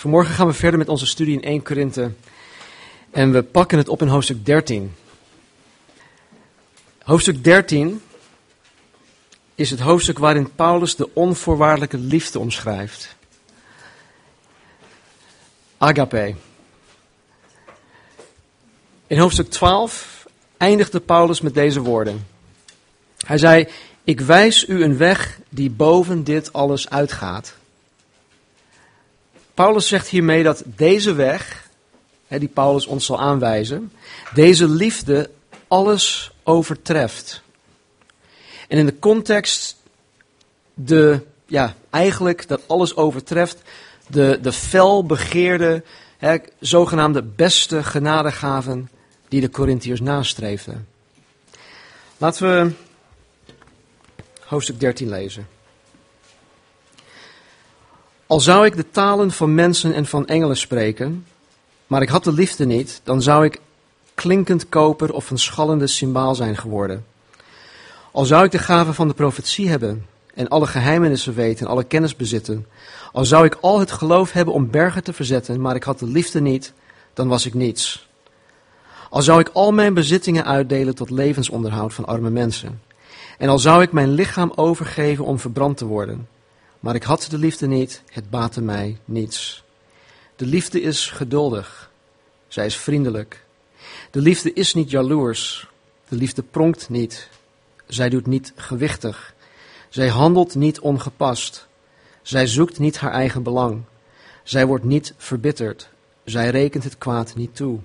Vanmorgen gaan we verder met onze studie in 1 Korinthe. En we pakken het op in hoofdstuk 13. Hoofdstuk 13 is het hoofdstuk waarin Paulus de onvoorwaardelijke liefde omschrijft. Agape. In hoofdstuk 12 eindigde Paulus met deze woorden. Hij zei: Ik wijs u een weg die boven dit alles uitgaat. Paulus zegt hiermee dat deze weg, die Paulus ons zal aanwijzen, deze liefde alles overtreft. En in de context, de, ja, eigenlijk dat alles overtreft, de, de felbegeerde, hè, zogenaamde beste genadegaven die de Corinthiërs nastreefden. Laten we hoofdstuk 13 lezen. Al zou ik de talen van mensen en van engelen spreken, maar ik had de liefde niet, dan zou ik klinkend koper of een schallende cymbaal zijn geworden. Al zou ik de gave van de profetie hebben en alle geheimenissen weten en alle kennis bezitten, al zou ik al het geloof hebben om bergen te verzetten, maar ik had de liefde niet, dan was ik niets. Al zou ik al mijn bezittingen uitdelen tot levensonderhoud van arme mensen, en al zou ik mijn lichaam overgeven om verbrand te worden, maar ik had de liefde niet, het baatte mij niets. De liefde is geduldig, zij is vriendelijk. De liefde is niet jaloers, de liefde pronkt niet, zij doet niet gewichtig. Zij handelt niet ongepast. Zij zoekt niet haar eigen belang. Zij wordt niet verbitterd. Zij rekent het kwaad niet toe.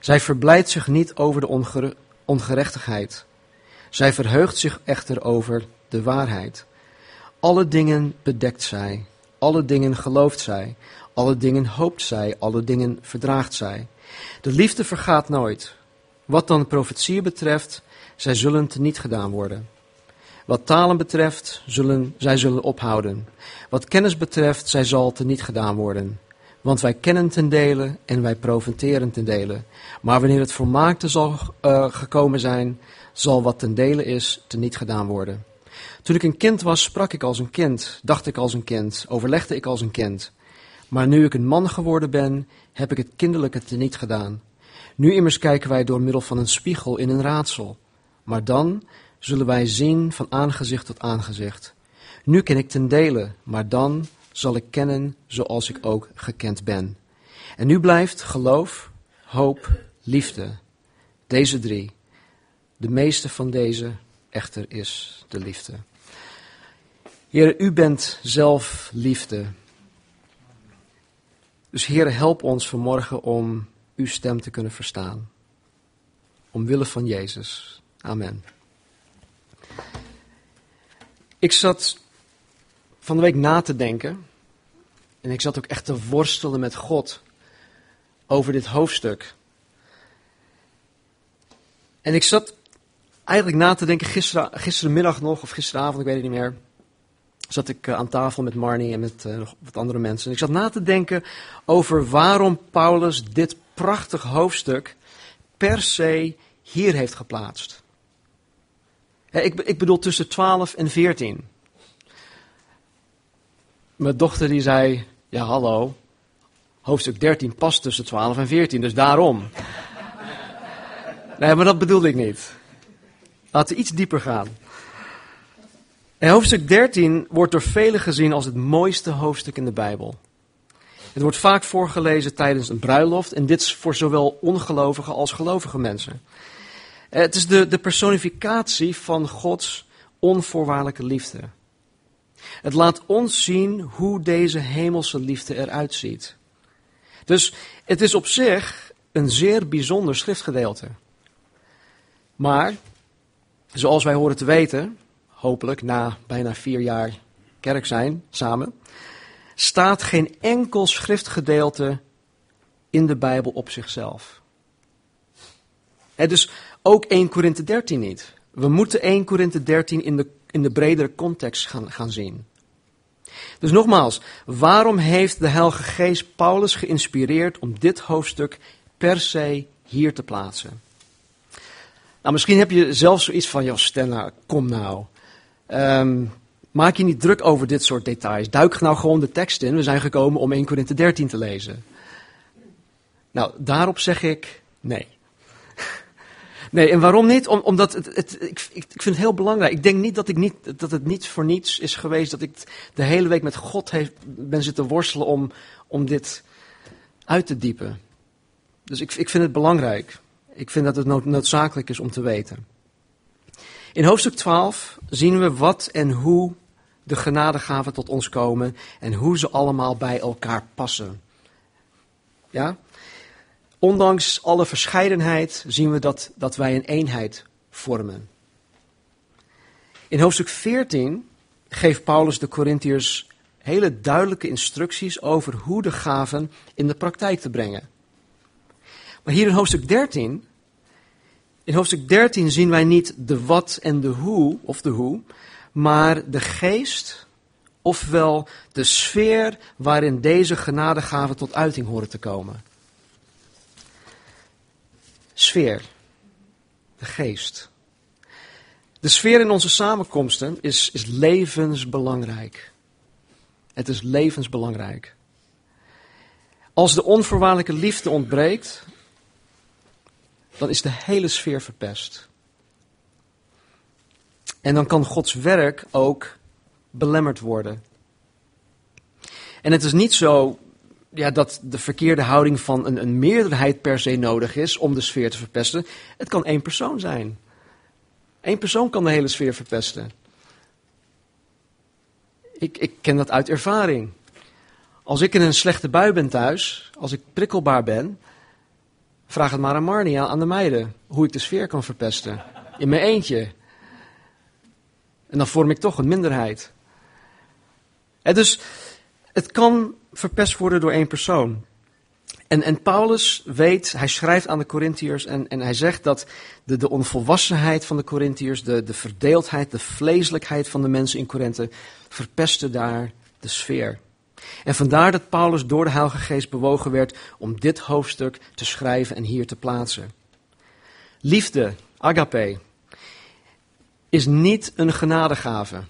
Zij verblijdt zich niet over de ongerechtigheid. Zij verheugt zich echter over de waarheid. Alle dingen bedekt zij, alle dingen gelooft zij, alle dingen hoopt zij, alle dingen verdraagt zij. De liefde vergaat nooit. Wat dan profetieën betreft, zij zullen niet gedaan worden. Wat talen betreft, zullen, zij zullen ophouden. Wat kennis betreft, zij zal niet gedaan worden. Want wij kennen ten dele en wij profiteren ten dele. Maar wanneer het volmaakte zal uh, gekomen zijn, zal wat ten dele is, niet gedaan worden. Toen ik een kind was, sprak ik als een kind, dacht ik als een kind, overlegde ik als een kind. Maar nu ik een man geworden ben, heb ik het kinderlijke teniet gedaan. Nu immers kijken wij door middel van een spiegel in een raadsel. Maar dan zullen wij zien van aangezicht tot aangezicht. Nu ken ik ten dele, maar dan zal ik kennen zoals ik ook gekend ben. En nu blijft geloof, hoop, liefde. Deze drie. De meeste van deze echter is de liefde. Heer, u bent zelf liefde. Dus Heer, help ons vanmorgen om uw stem te kunnen verstaan. Omwille van Jezus. Amen. Ik zat van de week na te denken. En ik zat ook echt te worstelen met God over dit hoofdstuk. En ik zat eigenlijk na te denken, gisteren, gisterenmiddag nog, of gisteravond, ik weet het niet meer. Zat ik eh, aan tafel met Marnie en met uh, nog wat andere mensen. En ik zat na te denken over waarom Paulus dit prachtig hoofdstuk per se hier heeft geplaatst. ik, ik bedoel tussen 12 en 14. Mijn dochter die zei, ja hallo, hoofdstuk 13 past tussen 12 en 14, dus daarom. Nee, maar dat bedoelde ik niet. Laten we iets dieper gaan. Hoofdstuk 13 wordt door velen gezien als het mooiste hoofdstuk in de Bijbel. Het wordt vaak voorgelezen tijdens een bruiloft en dit is voor zowel ongelovige als gelovige mensen. Eh, het is de, de personificatie van Gods onvoorwaardelijke liefde. Het laat ons zien hoe deze hemelse liefde eruit ziet. Dus het is op zich een zeer bijzonder schriftgedeelte. Maar, zoals wij horen te weten, hopelijk na bijna vier jaar kerk zijn samen, staat geen enkel schriftgedeelte in de Bijbel op zichzelf. Het dus ook 1 Korinthe 13 niet. We moeten 1 Korinthe 13 in de, in de bredere context gaan, gaan zien. Dus nogmaals, waarom heeft de Heilige Geest Paulus geïnspireerd om dit hoofdstuk per se hier te plaatsen? Nou, misschien heb je zelf zoiets van, joh, Stenna, kom nou. Um, Maak je niet druk over dit soort details. Duik nou gewoon de tekst in. We zijn gekomen om 1 Korinthe 13 te lezen. Nou, daarop zeg ik nee. Nee, en waarom niet? Om, omdat het, het, ik, ik, vind het heel belangrijk. Ik denk niet dat, ik niet dat het niet voor niets is geweest dat ik de hele week met God ben zitten worstelen om, om dit uit te diepen. Dus ik, ik vind het belangrijk. Ik vind dat het noodzakelijk is om te weten. In hoofdstuk 12 zien we wat en hoe de genadegaven tot ons komen en hoe ze allemaal bij elkaar passen. Ja? Ondanks alle verscheidenheid zien we dat, dat wij een eenheid vormen. In hoofdstuk 14 geeft Paulus de Corinthiërs hele duidelijke instructies over hoe de gaven in de praktijk te brengen. Maar hier in hoofdstuk 13, in hoofdstuk 13 zien wij niet de wat en de hoe, of de hoe, maar de geest, ofwel de sfeer waarin deze genadegaven tot uiting horen te komen. Sfeer, de geest. De sfeer in onze samenkomsten is, is levensbelangrijk. Het is levensbelangrijk. Als de onvoorwaardelijke liefde ontbreekt, dan is de hele sfeer verpest. En dan kan Gods werk ook belemmerd worden. En het is niet zo ja, dat de verkeerde houding van een, een meerderheid per se nodig is om de sfeer te verpesten. Het kan één persoon zijn. Eén persoon kan de hele sfeer verpesten. Ik, ik ken dat uit ervaring. Als ik in een slechte bui ben thuis, als ik prikkelbaar ben, vraag het maar aan Marnia, aan de meiden, hoe ik de sfeer kan verpesten. In mijn eentje. En dan vorm ik toch een minderheid. En dus het kan verpest worden door één persoon. En, en Paulus weet, hij schrijft aan de Corinthiërs en, en hij zegt dat de, de onvolwassenheid van de Corinthiërs, de, de verdeeldheid, de vleeselijkheid van de mensen in Korinthe, verpesten daar de sfeer. En vandaar dat Paulus door de Heilige Geest bewogen werd om dit hoofdstuk te schrijven en hier te plaatsen. Liefde, agape, is niet een genadegave.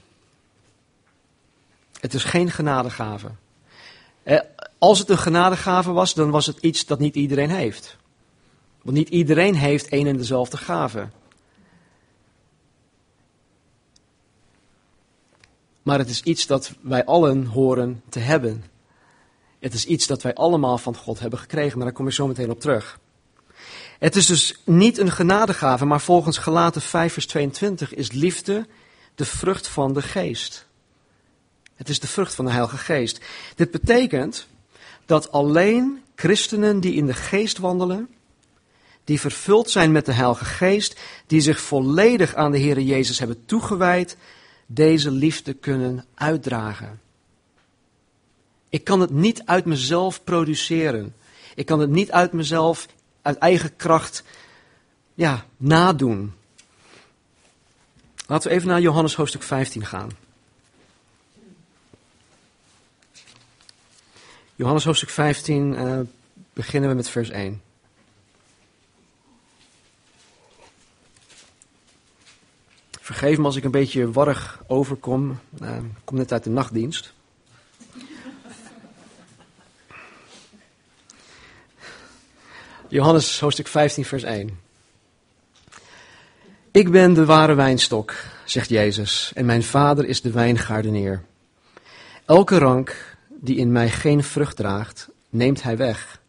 Het is geen genadegave. Eh, als het een genadegave was, dan was het iets dat niet iedereen heeft. Want niet iedereen heeft één en dezelfde gave. Maar het is iets dat wij allen horen te hebben. Het is iets dat wij allemaal van God hebben gekregen, maar daar kom ik zo meteen op terug. Het is dus niet een genadegave, maar volgens Galaten 5 vers 22 is liefde de vrucht van de geest. Het is de vrucht van de Heilige Geest. Dit betekent dat alleen christenen die in de geest wandelen, die vervuld zijn met de Heilige Geest, die zich volledig aan de Heer Jezus hebben toegewijd, deze liefde kunnen uitdragen. Ik kan het niet uit mezelf produceren. Ik kan het niet uit mezelf, uit eigen kracht, ja, nadoen. Laten we even naar Johannes hoofdstuk 15 gaan. Johannes hoofdstuk 15, uh, eh, beginnen we met vers 1. Vergeef me als ik een beetje warrig overkom. Ik kom net uit de nachtdienst. Johannes hoofdstuk 15, vers 1. Ik ben de ware wijnstok, zegt Jezus, en mijn vader is de wijngaardeneer. Elke rank die in mij geen vrucht draagt, neemt hij weg.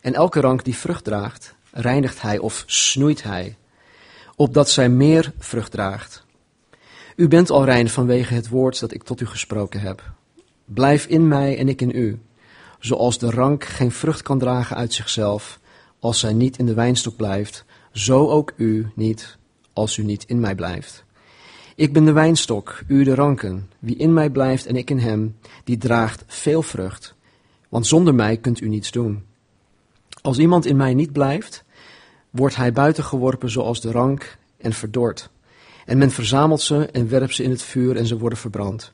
En elke rank die vrucht draagt, reinigt hij of snoeit hij, opdat zij meer vrucht draagt. U bent al rein vanwege het woord dat ik tot u gesproken heb. Blijf in mij en ik in u, zoals de rank geen vrucht kan dragen uit zichzelf, als zij niet in de wijnstok blijft, zo ook u niet, als u niet in mij blijft. Ik ben de wijnstok, u de ranken. Wie in mij blijft en ik in hem, die draagt veel vrucht. Want zonder mij kunt u niets doen. Als iemand in mij niet blijft, wordt hij buitengeworpen zoals de rank en verdord. En men verzamelt ze en werpt ze in het vuur en ze worden verbrand.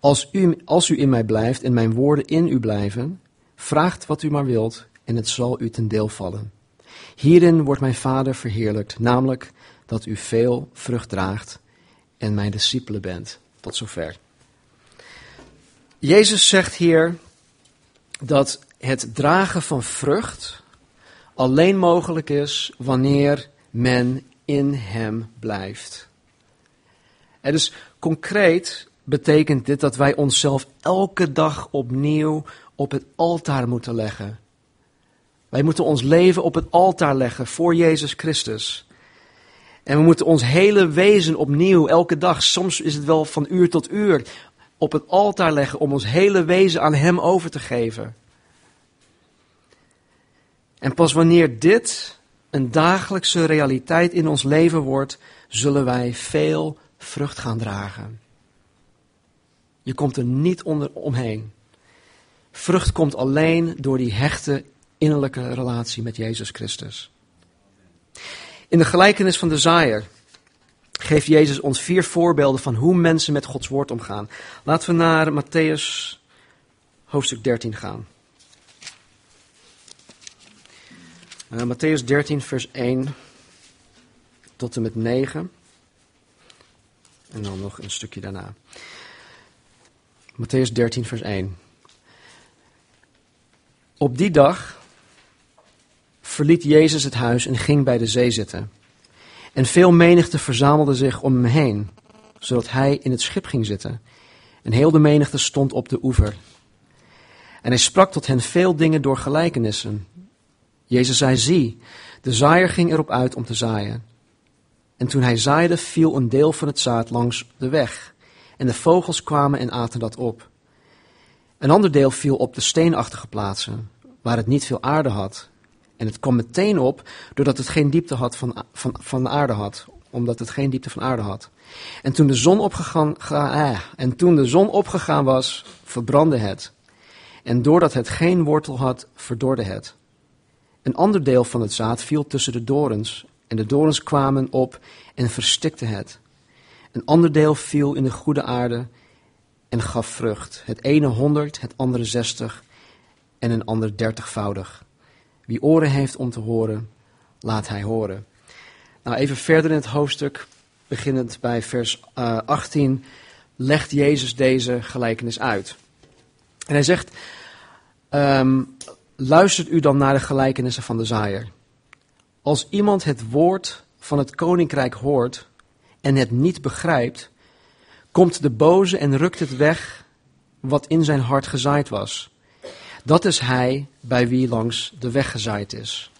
Als u, als u in mij blijft en mijn woorden in u blijven, vraagt wat u maar wilt en het zal u ten deel vallen. Hierin wordt mijn Vader verheerlijkt, namelijk dat u veel vrucht draagt en mijn discipelen bent. Tot zover. Jezus zegt hier dat het dragen van vrucht alleen mogelijk is wanneer men in Hem blijft. En dus concreet betekent dit dat wij onszelf elke dag opnieuw op het altaar moeten leggen. Wij moeten ons leven op het altaar leggen voor Jezus Christus. En we moeten ons hele wezen opnieuw, elke dag, soms is het wel van uur tot uur, op het altaar leggen om ons hele wezen aan Hem over te geven. En pas wanneer dit een dagelijkse realiteit in ons leven wordt, zullen wij veel vrucht gaan dragen. Je komt er niet onder, omheen. Vrucht komt alleen door die hechte innerlijke relatie met Jezus Christus. In de gelijkenis van de zaaier geeft Jezus ons vier voorbeelden van hoe mensen met Gods woord omgaan. Laten we naar Matthäus hoofdstuk 13 gaan. Uh, Matthäus 13, vers 1 tot en met 9. En dan nog een stukje daarna. Matthäus 13, vers 1. Op die dag verliet Jezus het huis en ging bij de zee zitten. En veel menigte verzamelde zich om hem heen, zodat hij in het schip ging zitten. En heel de menigte stond op de oever. En hij sprak tot hen veel dingen door gelijkenissen. Jezus zei, zie, de zaaier ging erop uit om te zaaien. En toen hij zaaide, viel een deel van het zaad langs de weg. En de vogels kwamen en aten dat op. Een ander deel viel op de steenachtige plaatsen, waar het niet veel aarde had. En het kwam meteen op, doordat het geen diepte had van, van, van de aarde had. Omdat het geen diepte van aarde had. En toen de zon opgegaan, eh, en toen de zon opgegaan was, verbrandde het. En doordat het geen wortel had, verdorde het. Een ander deel van het zaad viel tussen de dorens. En de dorens kwamen op en verstikten het. Een ander deel viel in de goede aarde en gaf vrucht. Het ene honderd, het andere zestig en een ander dertigvoudig. Wie oren heeft om te horen, laat hij horen. Nou, even verder in het hoofdstuk, beginnend bij vers uh, eh, 18, legt Jezus deze gelijkenis uit. En hij zegt, um, luistert u dan naar de gelijkenissen van de zaaier. Als iemand het woord van het koninkrijk hoort en het niet begrijpt, komt de boze en rukt het weg wat in zijn hart gezaaid was. Dat is hij bij wie langs de weg gezaaid is.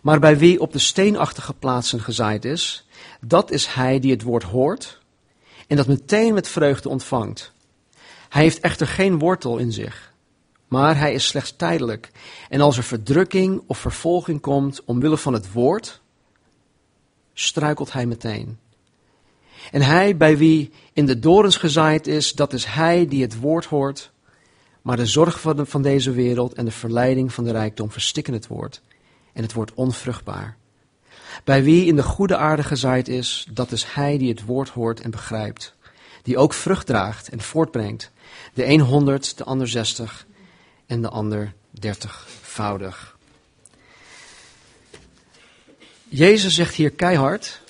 Maar bij wie op de steenachtige plaatsen gezaaid is, dat is hij die het woord hoort en dat meteen met vreugde ontvangt. Hij heeft echter geen wortel in zich, maar hij is slechts tijdelijk. En als er verdrukking of vervolging komt omwille van het woord, struikelt hij meteen. En hij bij wie in de dorens gezaaid is, dat is hij die het woord hoort maar de zorg van, van deze wereld en de verleiding van de rijkdom verstikken het woord. En het wordt onvruchtbaar. Bij wie in de goede aarde gezaaid is, dat is hij die het woord hoort en begrijpt. Die ook vrucht draagt en voortbrengt. De een honderd, de ander zestig en de ander dertigvoudig. Jezus zegt hier keihard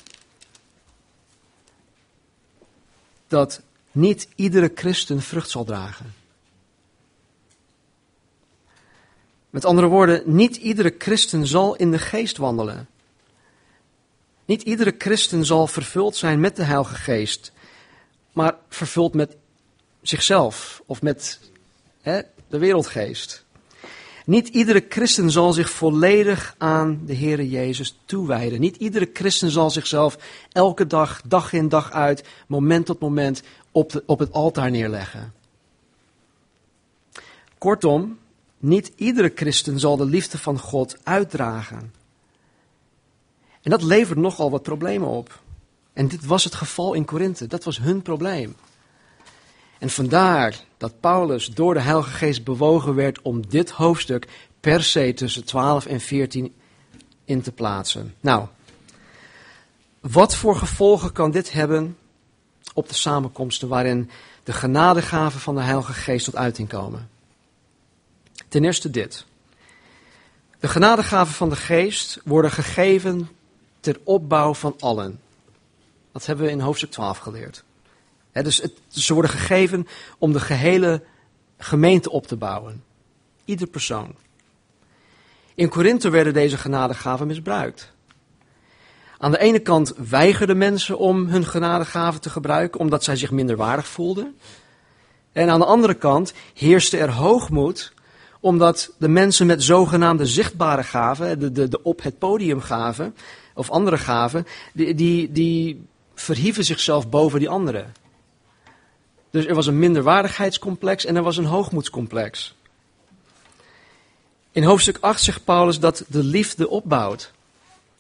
dat niet iedere christen vrucht zal dragen. Met andere woorden, niet iedere christen zal in de geest wandelen. Niet iedere christen zal vervuld zijn met de Heilige Geest, maar vervuld met zichzelf of met hè, de wereldgeest. Niet iedere christen zal zich volledig aan de Heere Jezus toewijden. Niet iedere christen zal zichzelf elke dag, dag in dag uit, moment tot moment op, op het altaar neerleggen. Kortom, niet iedere christen zal de liefde van God uitdragen. En dat levert nogal wat problemen op. En dit was het geval in Korinthe, dat was hun probleem. En vandaar dat Paulus door de Heilige Geest bewogen werd om dit hoofdstuk per se tussen 12 en 14 in te plaatsen. Nou, wat voor gevolgen kan dit hebben op de samenkomsten waarin de genadegaven van de Heilige Geest tot uiting komen? Ten eerste dit. De genadegaven van de geest worden gegeven ter opbouw van allen. Dat hebben we in hoofdstuk 12 geleerd. Dus het, ze worden gegeven om de gehele gemeente op te bouwen. Ieder persoon. In Korinthe werden deze genadegaven misbruikt. Aan de ene kant weigerden mensen om hun genadegaven te gebruiken omdat zij zich minder waardig voelden. En aan de andere kant heerste er hoogmoed omdat de mensen met zogenaamde zichtbare gaven, de, de, de op het podium gaven, of andere gaven, die, die, die verhieven zichzelf boven die anderen. Dus er was een minderwaardigheidscomplex en er was een hoogmoedscomplex. In hoofdstuk 8 zegt Paulus dat de liefde opbouwt.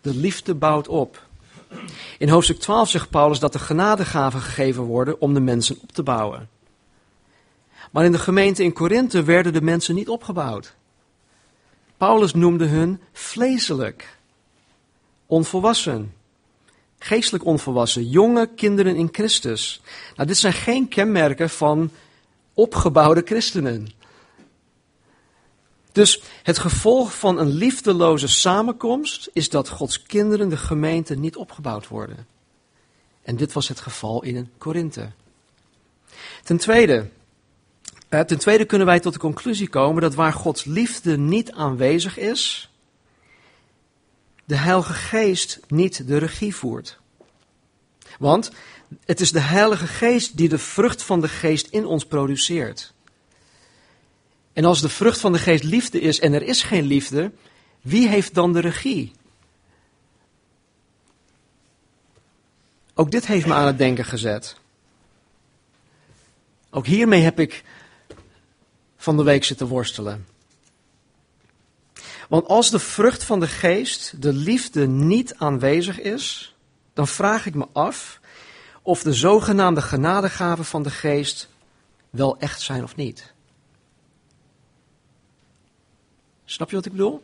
De liefde bouwt op. In hoofdstuk 12 zegt Paulus dat de genadegaven gegeven worden om de mensen op te bouwen. Maar in de gemeente in Korinthe werden de mensen niet opgebouwd. Paulus noemde hun vleeselijk, onvolwassen, geestelijk onvolwassen, jonge kinderen in Christus. Nou, dit zijn geen kenmerken van opgebouwde christenen. Dus het gevolg van een liefdeloze samenkomst is dat Gods kinderen, de gemeente, niet opgebouwd worden. En dit was het geval in Korinthe. Ten tweede, eh, ten tweede kunnen wij tot de conclusie komen dat waar Gods liefde niet aanwezig is, de Heilige Geest niet de regie voert. Want het is de Heilige Geest die de vrucht van de Geest in ons produceert. En als de vrucht van de Geest liefde is en er is geen liefde, wie heeft dan de regie? Ook dit heeft me aan het denken gezet. Ook hiermee heb ik van de week zitten worstelen. Want als de vrucht van de geest, de liefde, niet aanwezig is, dan vraag ik me af of de zogenaamde genadegaven van de geest wel echt zijn of niet. Snap je wat ik bedoel?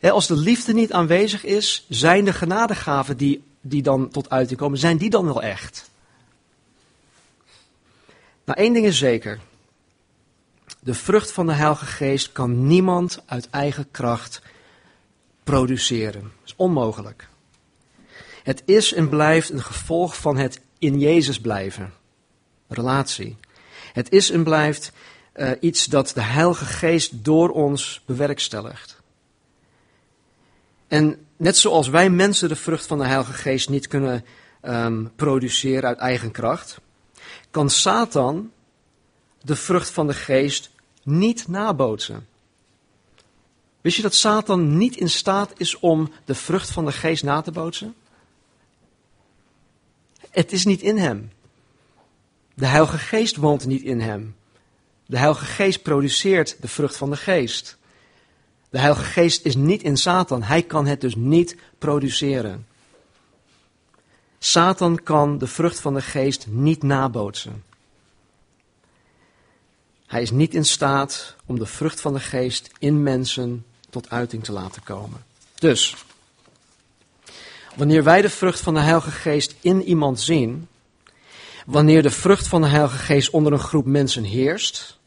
als de liefde niet aanwezig is, zijn de genadegaven die, die dan tot uiting komen, zijn die dan wel echt? Nou, één ding is zeker. De vrucht van de Heilige Geest kan niemand uit eigen kracht produceren. Dat is onmogelijk. Het is en blijft een gevolg van het in Jezus blijven. Relatie. Het is en blijft uh, iets dat de Heilige Geest door ons bewerkstelligt. En net zoals wij mensen de vrucht van de Heilige Geest niet kunnen um, produceren uit eigen kracht, kan Satan de vrucht van de Geest niet nabootsen. Wist je dat Satan niet in staat is om de vrucht van de geest na te bootsen? Het is niet in hem. De Heilige Geest woont niet in hem. De Heilige Geest produceert de vrucht van de geest. De Heilige Geest is niet in Satan. Hij kan het dus niet produceren. Satan kan de vrucht van de geest niet nabootsen. Hij is niet in staat om de vrucht van de geest in mensen tot uiting te laten komen. Dus, wanneer wij de vrucht van de Heilige Geest in iemand zien, wanneer de vrucht van de Heilige Geest onder een groep mensen heerst,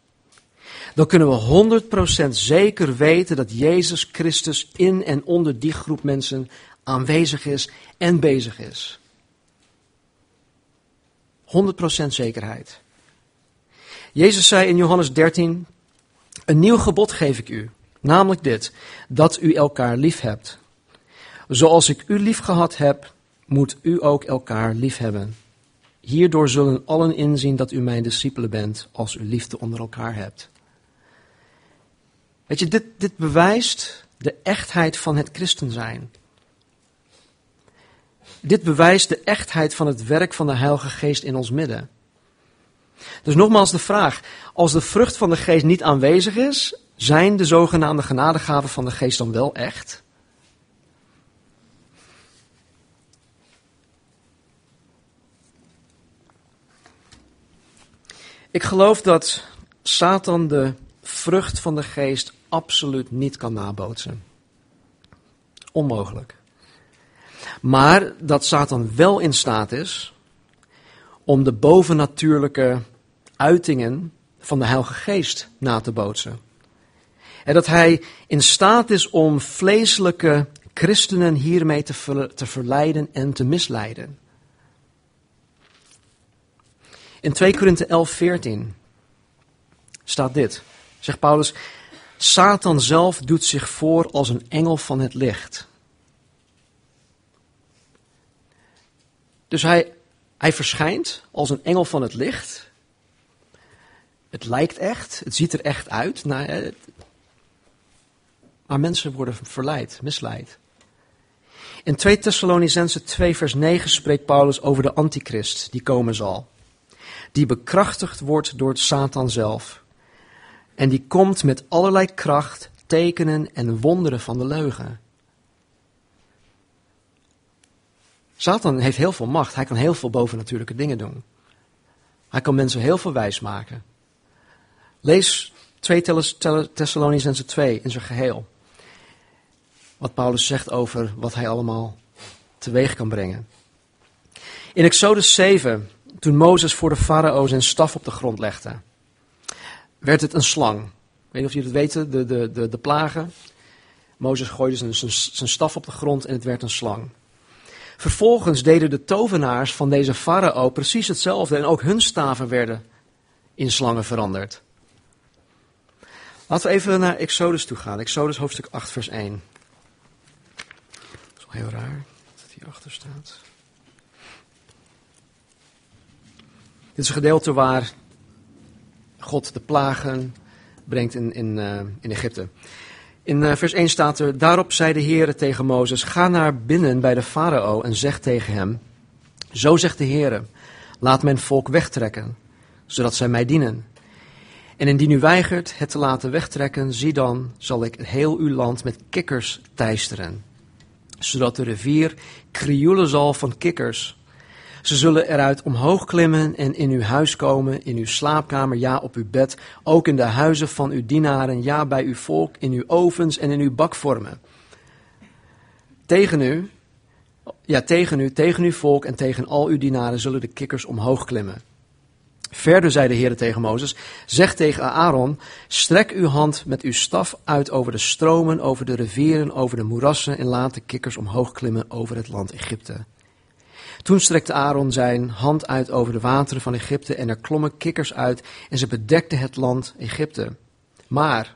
dan kunnen we 100% zeker weten dat Jezus Christus in en onder die groep mensen aanwezig is en bezig is. 100% zekerheid. Jezus zei in Johannes 13, een nieuw gebod geef ik u, namelijk dit, dat u elkaar lief hebt. Zoals ik u lief gehad heb, moet u ook elkaar lief hebben. Hierdoor zullen allen inzien dat u mijn discipelen bent, als u liefde onder elkaar hebt. Weet je, dit, dit bewijst de echtheid van het christen zijn. Dit bewijst de echtheid van het werk van de Heilige Geest in ons midden. Dus nogmaals de vraag, als de vrucht van de geest niet aanwezig is, zijn de zogenaamde genadegaven van de geest dan wel echt? Ik geloof dat Satan de vrucht van de geest absoluut niet kan nabootsen. Onmogelijk. Maar dat Satan wel in staat is om de bovennatuurlijke uitingen van de Heilige Geest na te bootsen. En dat hij in staat is om vleeselijke christenen hiermee te, te verleiden en te misleiden. In 2 Korinthe 11, 14 staat dit. Zegt Paulus, Satan zelf doet zich voor als een engel van het licht. Dus hij, hij verschijnt als een engel van het licht. Het lijkt echt, het ziet er echt uit. Nou, maar mensen worden verleid, misleid. In 2 Thessalonicense 2 vers 9 spreekt Paulus over de antichrist die komen zal. Die bekrachtigd wordt door Satan zelf. En die komt met allerlei kracht, tekenen en wonderen van de leugen. Satan heeft heel veel macht. Hij kan heel veel bovennatuurlijke dingen doen. Hij kan mensen heel veel wijs maken. Lees 2 Thessalonicense 2 in zijn geheel. Wat Paulus zegt over wat hij allemaal teweeg kan brengen. In Exodus 7, toen Mozes voor de farao zijn staf op de grond legde, werd het een slang. Ik weet niet of jullie het weten, de, de, de, de plagen. Mozes gooide zijn, zijn staf op de grond en het werd een slang. Vervolgens deden de tovenaars van deze farao precies hetzelfde en ook hun staven werden in slangen veranderd. Laten we even naar Exodus toe gaan. Exodus hoofdstuk 8, vers 1. Dat is wel heel raar dat hier achter staat. Dit is een gedeelte waar God de plagen brengt in, in, uh, in Egypte. In uh, vers 1 staat er, daarop zei de Heere tegen Mozes, ga naar binnen bij de farao en zeg tegen hem, zo zegt de Heere, laat mijn volk wegtrekken, zodat zij mij dienen. En indien u weigert het te laten wegtrekken, zie dan, zal ik heel uw land met kikkers teisteren, zodat de rivier krioelen zal van kikkers. Ze zullen eruit omhoog klimmen en in uw huis komen, in uw slaapkamer, ja op uw bed, ook in de huizen van uw dienaren, ja bij uw volk, in uw ovens en in uw bakvormen. Tegen u, ja tegen u, tegen uw volk en tegen al uw dienaren zullen de kikkers omhoog klimmen. Verder zei de Heer tegen Mozes, zeg tegen Aaron, strek uw hand met uw staf uit over de stromen, over de rivieren, over de moerassen en laat de kikkers omhoog klimmen over het land Egypte. Toen strekte Aaron zijn hand uit over de wateren van Egypte en er klommen kikkers uit en ze bedekten het land Egypte. Maar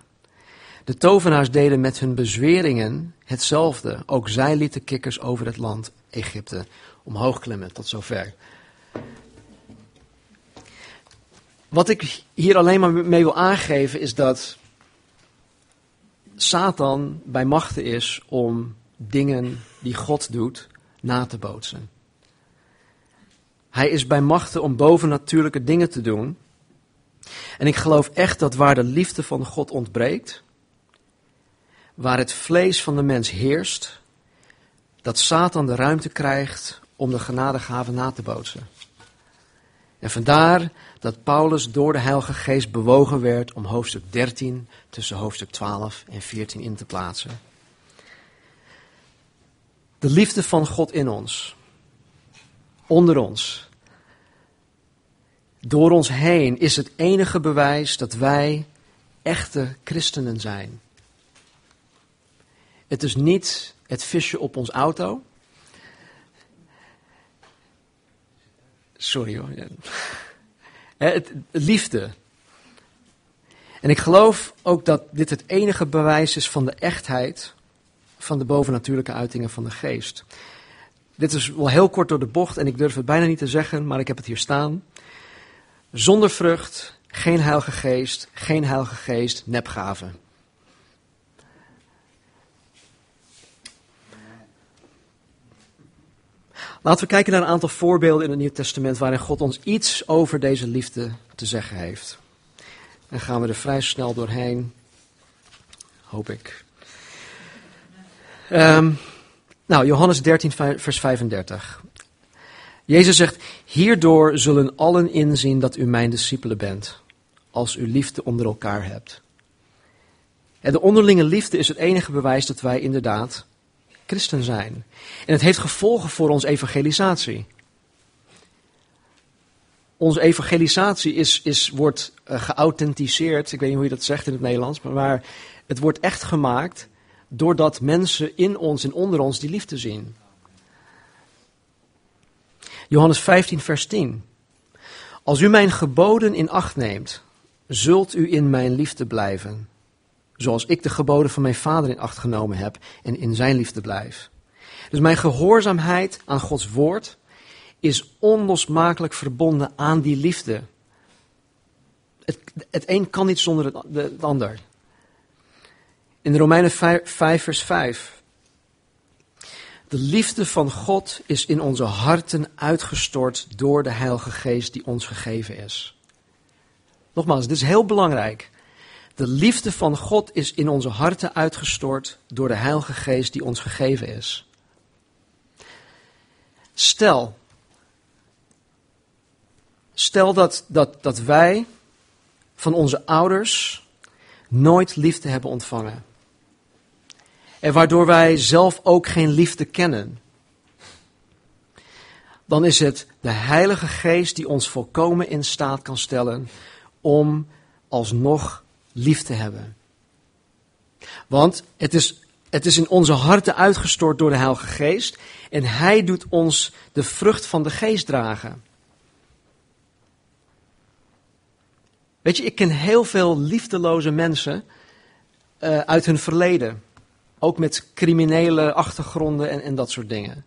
de tovenaars deden met hun bezweringen hetzelfde. Ook zij lieten kikkers over het land Egypte omhoog klimmen tot zover. Wat ik hier alleen maar mee wil aangeven is dat Satan bij machten is om dingen die God doet na te bootsen. Hij is bij machten om bovennatuurlijke dingen te doen. En ik geloof echt dat waar de liefde van God ontbreekt, waar het vlees van de mens heerst, dat Satan de ruimte krijgt om de genadegave na te bootsen. En vandaar dat Paulus door de Heilige Geest bewogen werd om hoofdstuk 13 tussen hoofdstuk 12 en 14 in te plaatsen. De liefde van God in ons onder ons. Door ons heen is het enige bewijs dat wij echte christenen zijn. Het is niet het visje op ons auto. Sorry hoor. Het, liefde. En ik geloof ook dat dit het enige bewijs is van de echtheid van de bovennatuurlijke uitingen van de geest. Dit is wel heel kort door de bocht en ik durf het bijna niet te zeggen, maar ik heb het hier staan. Zonder vrucht, geen heilige geest, geen heilige geest, nepgave. Laten we kijken naar een aantal voorbeelden in het Nieuw Testament waarin God ons iets over deze liefde te zeggen heeft. Dan gaan we er vrij snel doorheen, hoop ik. Um, nou, Johannes 13, vers 35. Jezus zegt, hierdoor zullen allen inzien dat u mijn discipelen bent, als u liefde onder elkaar hebt. En de onderlinge liefde is het enige bewijs dat wij inderdaad christen zijn. En het heeft gevolgen voor onze evangelisatie. Onze evangelisatie is, is, wordt uh, geauthenticeerd, ik weet niet hoe je dat zegt in het Nederlands, maar, maar het wordt echt gemaakt doordat mensen in ons en onder ons die liefde zien. Johannes 15, vers 10. Als u mijn geboden in acht neemt, zult u in mijn liefde blijven, zoals ik de geboden van mijn vader in acht genomen heb en in zijn liefde blijf. Dus mijn gehoorzaamheid aan Gods woord is onlosmakelijk verbonden aan die liefde. Het, het een kan niet zonder het, het ander. In Romeinen 5, 5, vers 5. De liefde van God is in onze harten uitgestort door de Heilige Geest die ons gegeven is. Nogmaals, dit is heel belangrijk. De liefde van God is in onze harten uitgestort door de Heilige Geest die ons gegeven is. Stel, stel dat, dat, dat wij van onze ouders nooit liefde hebben ontvangen. En waardoor wij zelf ook geen liefde kennen. Dan is het de Heilige Geest die ons volkomen in staat kan stellen om alsnog lief te hebben. Want het is, het is in onze harten uitgestort door de Heilige Geest en Hij doet ons de vrucht van de Geest dragen. Weet je, ik ken heel veel liefdeloze mensen uh, uit hun verleden. Ook met criminele achtergronden en, en dat soort dingen.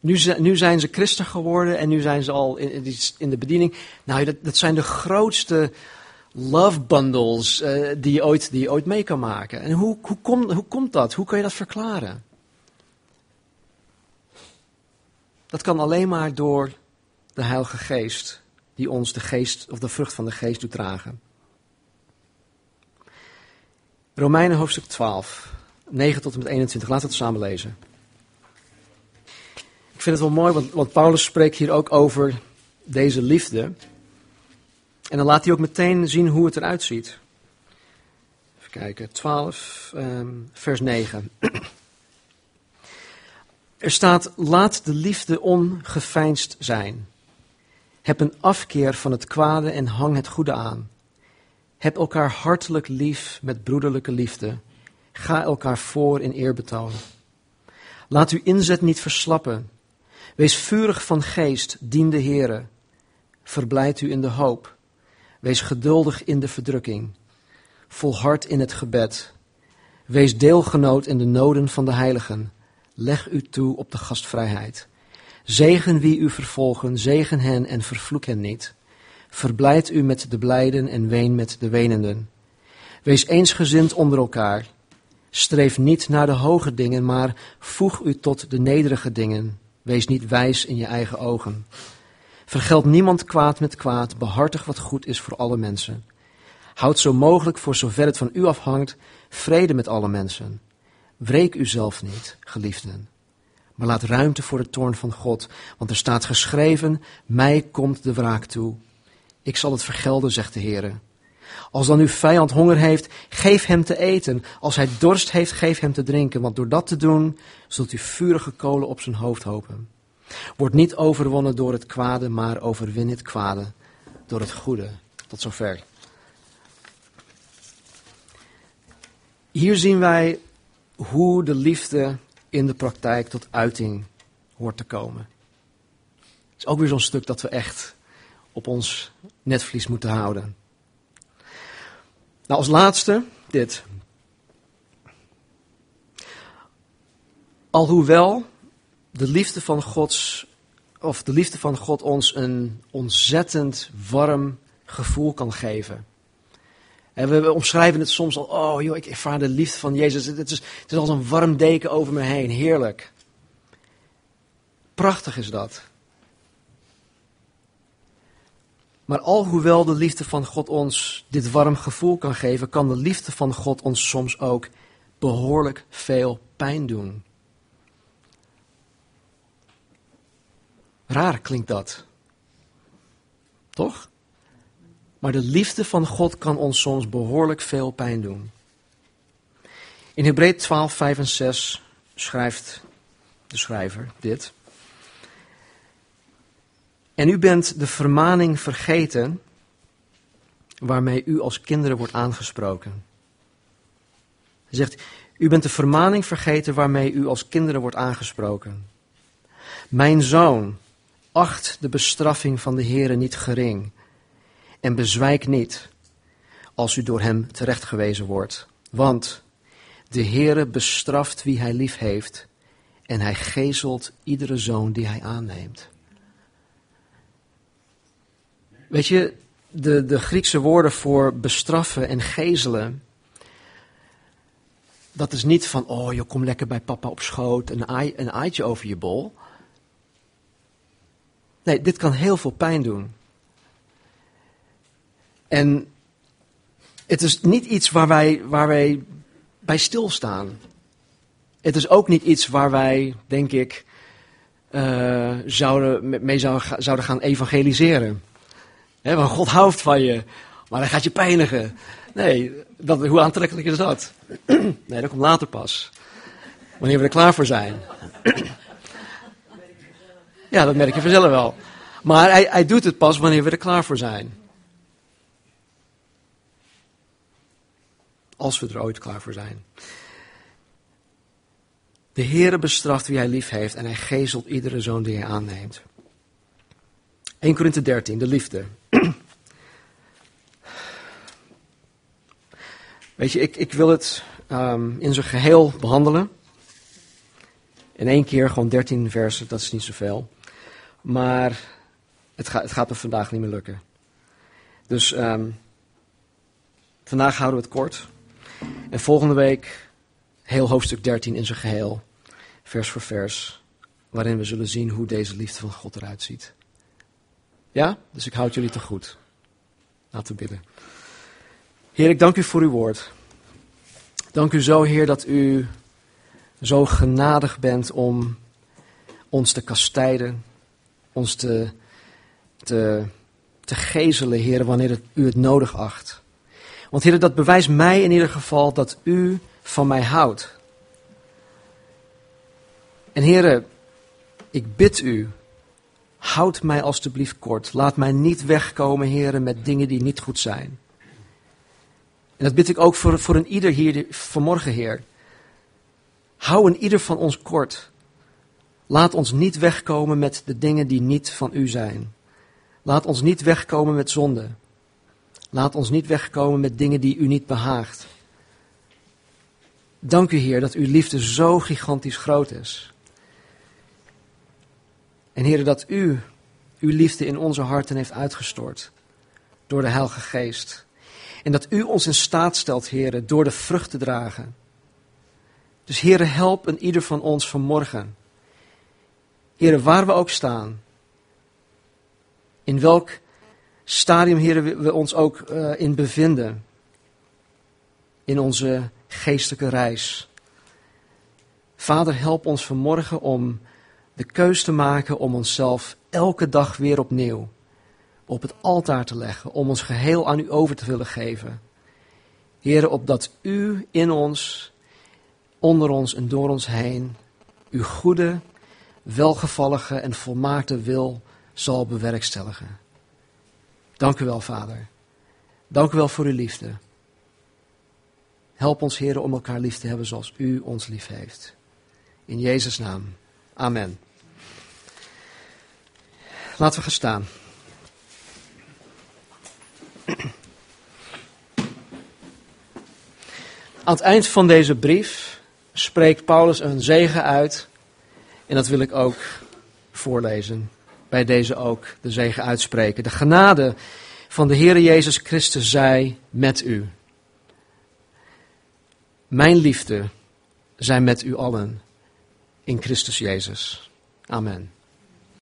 Nu, nu, zijn ze christen geworden en nu zijn ze al in, in de bediening. Nou, dat, dat, zijn de grootste love bundles uh, die, je ooit, die ooit mee kan maken. En hoe, hoe, kom, hoe komt dat? Hoe kan je dat verklaren? Dat kan alleen maar door de Heilige Geest, die ons de geest of de vrucht van de geest doet dragen. Romeinen hoofdstuk 12, 9 tot en met 21. Laten we het samen lezen. Ik vind het wel mooi, want, Paulus spreekt hier ook over deze liefde. En dan laat hij ook meteen zien hoe het eruit ziet. Even kijken, 12, um, ehm, vers 9. Er staat, laat de liefde ongeveinsd zijn. Heb een afkeer van het kwade en hang het goede aan. Heb elkaar hartelijk lief met broederlijke liefde. Ga elkaar voor in eerbetoon. Laat uw inzet niet verslappen. Wees vurig van geest, dien de Heere. Verblijd u in de hoop. Wees geduldig in de verdrukking. Volhard in het gebed. Wees deelgenoot in de noden van de heiligen. Leg u toe op de gastvrijheid. Zegen wie u vervolgen, zegen hen en vervloek hen niet. Verblijd u met de blijden en ween met de wenenden. Wees eensgezind onder elkaar. Streef niet naar de hoge dingen, maar voeg u tot de nederige dingen. Wees niet wijs in je eigen ogen. Vergeld niemand kwaad met kwaad, behartig wat goed is voor alle mensen. Houd zo mogelijk, voor zover het van u afhangt, vrede met alle mensen. Wreek uzelf niet, geliefden. Maar laat ruimte voor de toorn van God, want er staat geschreven, mij komt de wraak toe. Ik zal het vergelden, zegt de Heer. Als dan uw vijand honger heeft, geef hem te eten. Als hij dorst heeft, geef hem te drinken. Want door dat te doen, zult u vurige kolen op zijn hoofd hopen. Word niet overwonnen door het kwade, maar overwin het kwade door het goede. Tot zover. Hier zien wij hoe de liefde in de praktijk tot uiting hoort te komen. Het is ook weer zo'n stuk dat we echt op ons netvlies moeten houden. Nou, als laatste dit. Alhoewel de liefde van Gods, of de liefde van God ons een ontzettend warm gevoel kan geven. En we omschrijven het soms al, oh joh, ik ervaar de liefde van Jezus. Het is, het is als een warm deken over me heen, heerlijk. Prachtig is dat. Maar alhoewel de liefde van God ons dit warm gevoel kan geven, kan de liefde van God ons soms ook behoorlijk veel pijn doen. Raar klinkt dat. Toch? Maar de liefde van God kan ons soms behoorlijk veel pijn doen. In Hebreeën 12, 5 en 6 schrijft de schrijver dit. En u bent de vermaning vergeten waarmee u als kinderen wordt aangesproken. Hij zegt, u bent de vermaning vergeten waarmee u als kinderen wordt aangesproken. Mijn zoon, Acht de bestraffing van de Heere niet gering. En bezwijk niet als u door hem terechtgewezen wordt. Want de Heere bestraft wie hij lief heeft. En hij gezelt iedere zoon die hij aanneemt. Weet je, de, de Griekse woorden voor bestraffen en gezelen. Dat is niet van, oh je komt lekker bij papa op schoot, een, een aaitje over je bol. Nee, dit kan heel veel pijn doen. En het is niet iets waar wij, waar wij bij stilstaan. Het is ook niet iets waar wij, denk ik, uh, mee zouden, zouden gaan evangeliseren. He, want God houdt van je, maar hij gaat je pijnigen. Nee, dat, hoe aantrekkelijk is dat? nee, dat komt later pas. Wanneer we er klaar voor zijn. ja, dat merk je vanzelf wel. Maar hij, hij doet het pas wanneer we er klaar voor zijn. Als we er ooit klaar voor zijn. De Heere bestraft wie hij lief heeft en hij gezelt iedere zoon die hij aanneemt. 1 Korinthe 13, de liefde. Weet je, ik, ik wil het um, in zijn geheel behandelen. In één keer gewoon 13 versen, dat is niet zoveel. Maar het, gaat het gaat me vandaag niet meer lukken. Dus um, vandaag houden we het kort. En volgende week heel hoofdstuk 13 in zijn geheel, vers voor vers, waarin we zullen zien hoe deze liefde van God eruit ziet. Ja? Dus ik houd jullie te goed. Laten we bidden. Heer, ik dank u voor uw woord. Dank u zo, Heer, dat u zo genadig bent om ons te kastijden, ons te, te, te gezelen, Heer, wanneer het, u het nodig acht. Want Heer, dat bewijst mij in ieder geval dat u van mij houdt. En Heer, ik bid u, houd mij alstublieft kort. Laat mij niet wegkomen, Heer, met dingen die niet goed zijn. En dat bid ik ook voor, voor een ieder hier vanmorgen, Heer. Hou een ieder van ons kort. Laat ons niet wegkomen met de dingen die niet van u zijn. Laat ons niet wegkomen met zonde. Laat ons niet wegkomen met dingen die u niet behaagt. Dank u, Heer, dat uw liefde zo gigantisch groot is. En Heer, dat u uw liefde in onze harten heeft uitgestort door de Heilige Geest. En dat u ons in staat stelt, heren, door de vrucht te dragen. Dus heren, help een ieder van ons vanmorgen. Heren, waar we ook staan. In welk stadium, heren, we ons ook uh, in bevinden. In onze geestelijke reis. Vader, help ons vanmorgen om de keus te maken om onszelf elke dag weer opnieuw op het altaar te leggen, om ons geheel aan u over te willen geven. Heren, opdat u in ons, onder ons en door ons heen, uw goede, welgevallige en volmaakte wil zal bewerkstelligen. Dank u wel, Vader. Dank u wel voor uw liefde. Help ons, heren, om elkaar lief te hebben zoals u ons lief heeft. In Jezus' naam. Amen. Laten we gaan staan. Aan het eind van deze brief spreekt Paulus een zegen uit. En dat wil ik ook voorlezen. Bij deze ook de zegen uitspreken. De genade van de Heer Jezus Christus zij met u. Mijn liefde zij met u allen in Christus Jezus. Amen.